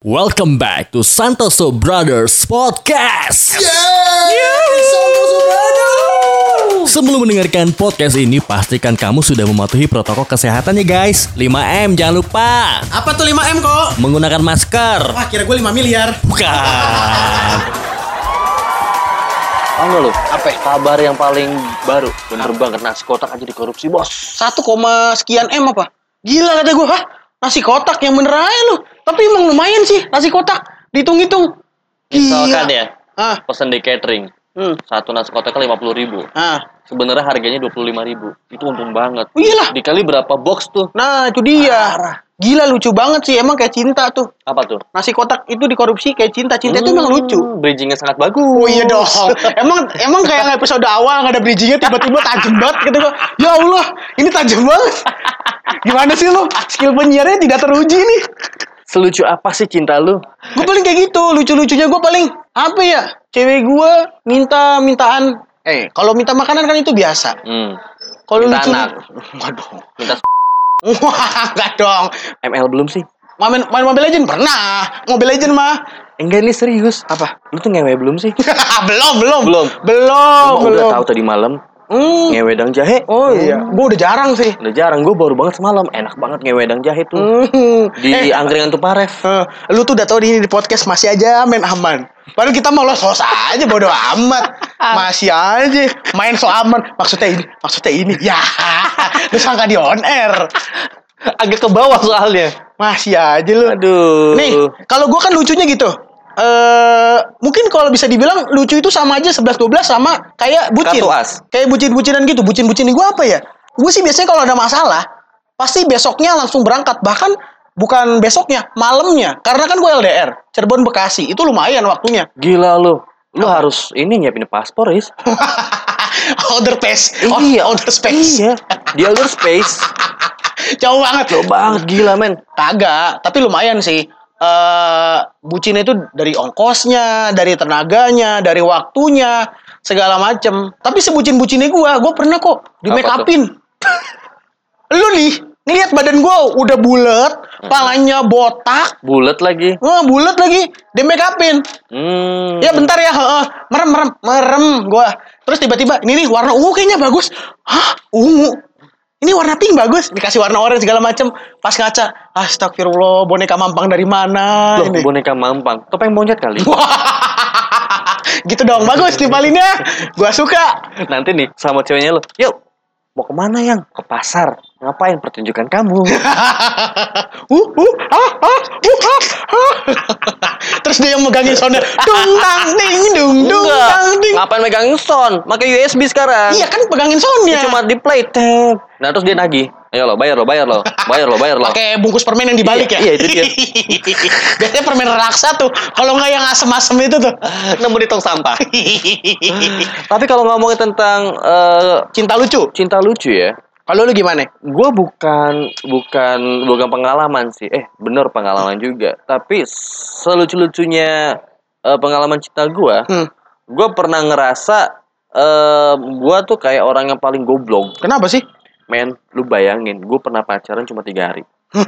Welcome back to Santoso Brothers Podcast. Sebelum mendengarkan podcast ini, pastikan kamu sudah mematuhi protokol kesehatan ya guys. 5M jangan lupa. Apa tuh 5M kok? Menggunakan masker. Wah kira gue 5 miliar Bukan. Tahu nggak lu? Apa? Kabar yang paling baru. Bener banget nasi kotak aja dikorupsi bos. 1, sekian M apa? Gila kata gue Hah? Nasi kotak yang bener aja lu Tapi emang lumayan sih nasi kotak Dihitung-hitung Misalkan ya, Ah, pesen di catering. hmm, Satu nasi kotaknya lima puluh ribu. ah. Sebenarnya harganya dua puluh lima ribu. Itu untung banget. Oh iyalah Dikali berapa box tuh? Nah itu dia Gila lucu banget sih Emang kayak cinta tuh Apa tuh? Nasi kotak itu dikorupsi kayak cinta Cinta itu emang Hmm, lucu Bridgingnya sangat bagus. Oh iya dong Emang emang kayak episode awal nggak ada bridgingnya Tiba-tiba tajam banget gitu gua. Ya Allah Ini tajam banget Gimana sih lu Skill penyiarnya tidak teruji nih Selucu apa sih cinta lu? Gue paling kayak gitu, lucu-lucunya gue paling apa ya? Cewek gue minta mintaan. Eh, kalau minta makanan kan itu biasa. Hmm. Kalau Minta lucu, anak. waduh, Minta wah enggak dong. ML belum sih? Main, main Mobile Legend pernah. Mobile Legend mah Enggak ini serius. apa? Lu tuh ngewe belum sih? belum, belum, Belum. belum, Gua belum. udah tahu tadi malam Hmm. ngewedang jahe. Oh iya, gue udah jarang sih. Udah jarang, gue baru banget semalam. Enak banget ngewedang jahe tuh. Hmm. Di Eh, angkringan tuh Paref. eh, lu tuh udah tau di, di podcast masih aja main aman. Padahal kita mau los aja bodo amat. Masih aja main so aman. Maksudnya ini, maksudnya ini. Ya, lu sangka di on air. Agak ke bawah soalnya. Masih aja lu. Aduh. Nih, kalau gua kan lucunya gitu. Eh, mungkin kalau bisa dibilang lucu itu sama aja 11 12 sama kayak bucin. Kartu as. Kayak bucin-bucinan gitu. Bucin-bucin gua apa ya? Gue sih biasanya kalau ada masalah, pasti besoknya langsung berangkat. Bahkan bukan besoknya, malamnya. Karena kan gue LDR, Cirebon Bekasi. Itu lumayan waktunya. Gila lu. Lu harus ini nyiapin paspor, Is. order space. Oh, Iya. order space. Iya. Di outer space. Jauh banget. Jauh banget gila, men. Kagak, tapi lumayan sih. Eh bucin itu dari ongkosnya, dari tenaganya, dari waktunya, segala macem. Tapi sebucin-bucinnya gua, gua pernah kok di make upin. Lu nih, ngeliat badan gua udah bulat, palanya botak, Bulat lagi. Wah, bulat lagi. Di make upin. Hmm. Ya bentar ya, heeh. merem merem merem gua. Terus tiba-tiba ini nih warna ungu kayaknya bagus. Hah, ungu. Ini warna pink bagus. Dikasih warna orange segala macem. Pas ngaca, astagfirullah, boneka mampang dari mana Loh, ini? boneka mampang. Topeng monyet kali. gitu dong, bagus timpalinnya. Gua suka. Nanti nih sama ceweknya lu. Yuk. Mau ke mana yang? Ke pasar. Ngapain pertunjukan kamu? uh, uh, ah, ah, uh, ah, ah. Terus dia yang megangin soundnya. Dung tang ding dung dung tang ding. Ngapain megangin sound? Pakai USB sekarang. Iya kan pegangin soundnya. Cuma di play tab. Nah, terus dia nagih. Ayo lo, bayar lo, bayar lo. Bayar lo, bayar lo. pakai bungkus permen yang dibalik Iya, ya. iya, itu dia. Biasanya permen raksa tuh. Kalau nggak yang asem-asem itu tuh. Nemu di tong sampah. Tapi kalau ngomongin tentang eh, Cinta lucu. cinta lucu ya, Kalau lu gimana? gue bukan bukan bukan pengalaman sih. Eh, bener pengalaman juga. Tapi selucu-lucunya eh, pengalaman cinta gue, Hmm. gue pernah ngerasa eh gue tuh kayak orang yang paling goblok. Kenapa sih? Men, lu bayangin, gue pernah pacaran cuma tiga hari.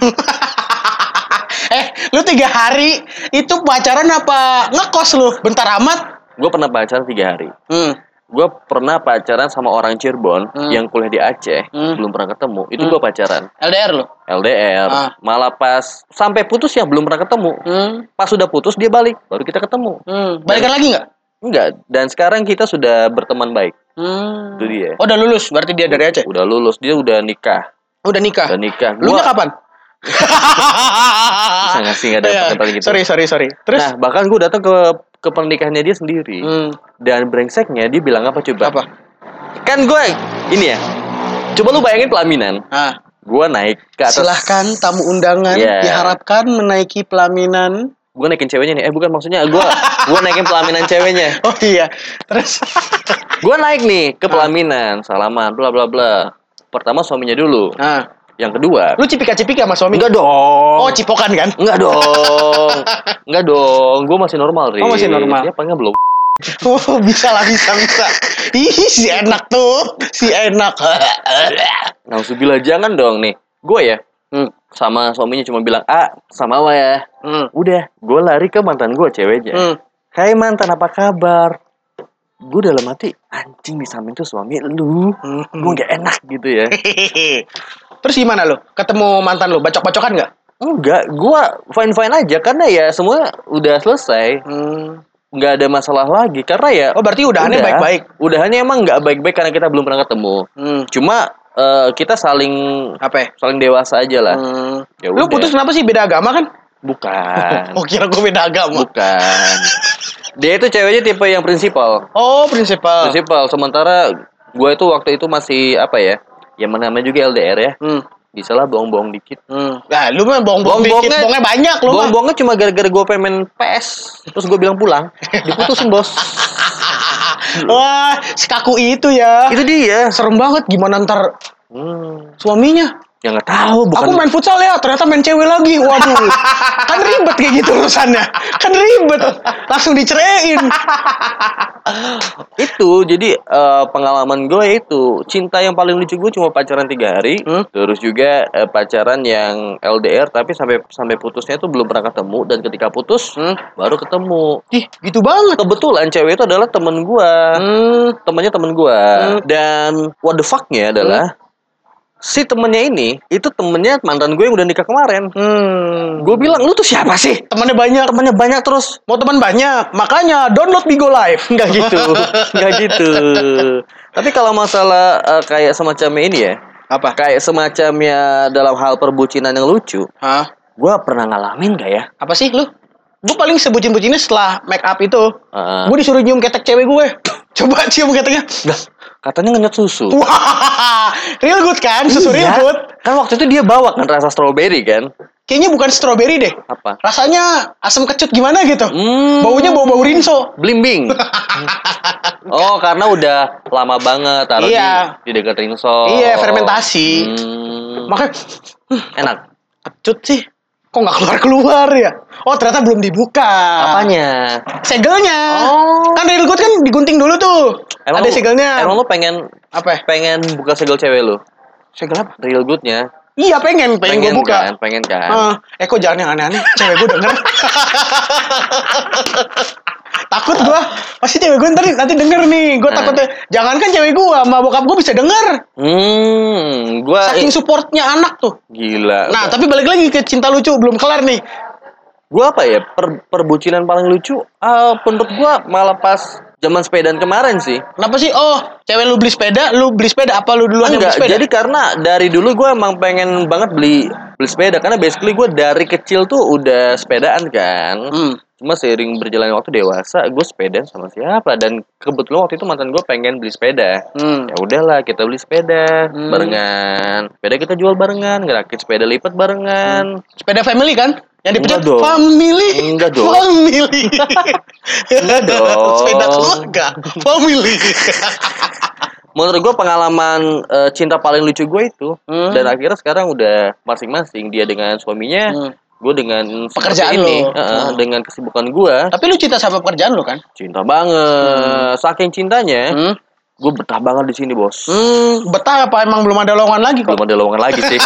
eh, lu tiga hari itu pacaran apa ngekos lu? Bentar amat. Gue pernah pacaran tiga hari. Hmm. Gue pernah pacaran sama orang Cirebon Hmm. yang kuliah di Aceh, Hmm. belum pernah ketemu. Itu Hmm. gue pacaran. LDR lu? LDR. Ah. Malah pas sampai putus ya belum pernah ketemu. Hmm. Pas sudah putus dia balik, baru kita ketemu. Hmm. Balikan lagi nggak? Enggak. Dan sekarang kita sudah berteman baik. Hmm. Itu dia. Oh, udah lulus. Berarti dia dari Aceh. Udah lulus, dia udah nikah. Udah nikah. Udah nikah. Lu nya kapan? bisa ngasih nggak dapat Iya. kata gitu. Sorry, sorry, sorry. Terus? Nah, bahkan gue datang ke ke pernikahannya dia sendiri. Hmm. Dan brengseknya dia bilang apa coba? Apa? Kan gue ini ya. Coba lu bayangin pelaminan. Ah, Gue naik ke atas. silahkan tamu undangan Iya. diharapkan menaiki pelaminan. Gue naikin ceweknya nih. Eh bukan maksudnya gue gue naikin pelaminan ceweknya. Oh iya. Terus Gue naik nih ke pelaminan, salaman, bla bla bla. Pertama suaminya dulu. ah, Yang kedua, lu cipika-cipika sama suami? enggak dong. Oh, cipokan kan? Enggak dong. Enggak dong. Gue masih normal, Riz. Oh, masih normal. Siapa enggak belum? Oh, bisa lah, bisa, bisa. Ih, si enak tuh. Si enak. Nauzubillah jangan dong nih. Gue ya, Hmm. sama suaminya cuma bilang ah sama apa ya Hmm. udah gue lari ke mantan gue ceweknya Hmm. Hai mantan apa kabar gue dalam hati anjing di samping tuh suami lu Hmm. gue nggak enak gitu ya Terus gimana lu? Ketemu mantan lu, bacok-bacokan nggak? enggak gue fine fine aja karena ya semua udah selesai Hmm. nggak ada masalah lagi karena ya Oh berarti udahannya udah. baik-baik. udahannya emang nggak baik-baik karena kita belum pernah ketemu Hmm. cuma eh, kita saling Apa? ya? saling dewasa aja lah Hmm. Ya Lu putus kenapa sih beda agama kan? bukan Oh kira gue beda agama. bukan dia itu ceweknya tipe yang prinsipal Oh prinsipal. prinsipal sementara gue itu waktu itu masih apa ya ya namanya juga LDR ya Hmm. bisa lah bohong-bohong dikit Hmm. Nah, lu mah bohong-bohong dikit, bohongnya banyak lu mah. bohong-bohongnya cuma gara-gara gue pengen PS terus gue bilang pulang diputusin bos Wah, sekaku itu ya. itu dia Serem banget gimana ntar hmm, suaminya. Ya nggak tahu bukan Aku main futsal ya, ternyata main cewek lagi. Waduh. kan ribet kayak gitu urusannya. Kan ribet. Langsung diceraiin. itu jadi eh, pengalaman gue itu cinta yang paling lucu gue cuma pacaran tiga hari Hmm? terus juga eh, pacaran yang LDR tapi sampai sampai putusnya itu belum pernah ketemu dan ketika putus Hmm? baru ketemu Ih, gitu banget. kebetulan cewek itu adalah temen gue Hmm. temannya temen gue Hmm. dan what the fucknya adalah si temennya ini itu temennya mantan gue yang udah nikah kemarin Hmm. gue bilang lu tuh siapa sih temannya banyak. temannya banyak terus Mau teman banyak, makanya download Bigo Live. nggak gitu nggak gitu tapi kalau masalah eh, kayak semacamnya ini ya Apa? kayak semacamnya dalam hal perbucinan yang lucu Hah? gue pernah ngalamin gak ya Apa sih lu? Gue paling sebutin-bucinnya setelah make up itu. Heeh. Gue disuruh nyium ketek cewek gue. Coba cium keteknya. Katanya ngenyot susu Wah, real good kan? Susu real Iya. good. kan waktu itu dia bawa kan rasa strawberry kan Kayaknya bukan strawberry deh. apa Rasanya asam kecut gimana gitu. hmm, Baunya bau-bau rinso. blimbing oh karena udah lama banget taruh Iya. di, di dekat rinso Iya, fermentasi. hmm, Makanya enak kecut sih. Kok nggak keluar-keluar ya? Oh ternyata belum dibuka. apanya Segelnya. Oh. Kan real good kan digunting dulu tuh. Ada lu- segelnya. emang lu pengen Apa? pengen buka segel cewek lu Segel apa? real goodnya Iya pengen, pengen, gue buka. kan pengen kan Ah, eh kok jangan yang aneh-aneh, cewek gue denger. takut gue, pasti cewek gue ntar nanti denger nih. Gue Nah. takutnya, jangankan cewek gue sama bokap gue bisa denger. hmm gua Saking supportnya anak tuh. gila Nah, tapi balik lagi ke cinta lucu, belum kelar nih. gua apa ya per, perbucinan paling lucu ah menurut gua malah pas zaman sepedaan kemarin sih Kenapa sih? Oh, cewek lu beli sepeda, lu beli sepeda, apa lu duluan yang beli enggak sepeda? jadi karena dari dulu gua emang pengen banget beli beli sepeda karena basically gua dari kecil tuh udah sepedaan kan Hmm. cuma seiring berjalannya waktu dewasa gue sepeda sama siapa dan kebetulan waktu itu mantan gue pengen beli sepeda Hmm. ya udahlah kita beli sepeda Hmm. barengan sepeda kita jual barengan ngerakit sepeda lipat barengan Sepeda family kan? Yang dipencet Enggak family. Enggak dong. Family. Enggak dong. Sepeda keluarga. Family. menurut gue pengalaman eh, cinta paling lucu gue itu Hmm. dan akhirnya sekarang udah masing-masing dia dengan suaminya Hmm. gue dengan Pekerjaan ini lo. eh, Hmm. dengan kesibukan gue Tapi lu cinta sama pekerjaan lu kan? cinta banget saking cintanya Hmm. gue betah banget di sini bos Hmm, betah apa emang belum ada lowongan lagi kok? belum ada lowongan lagi sih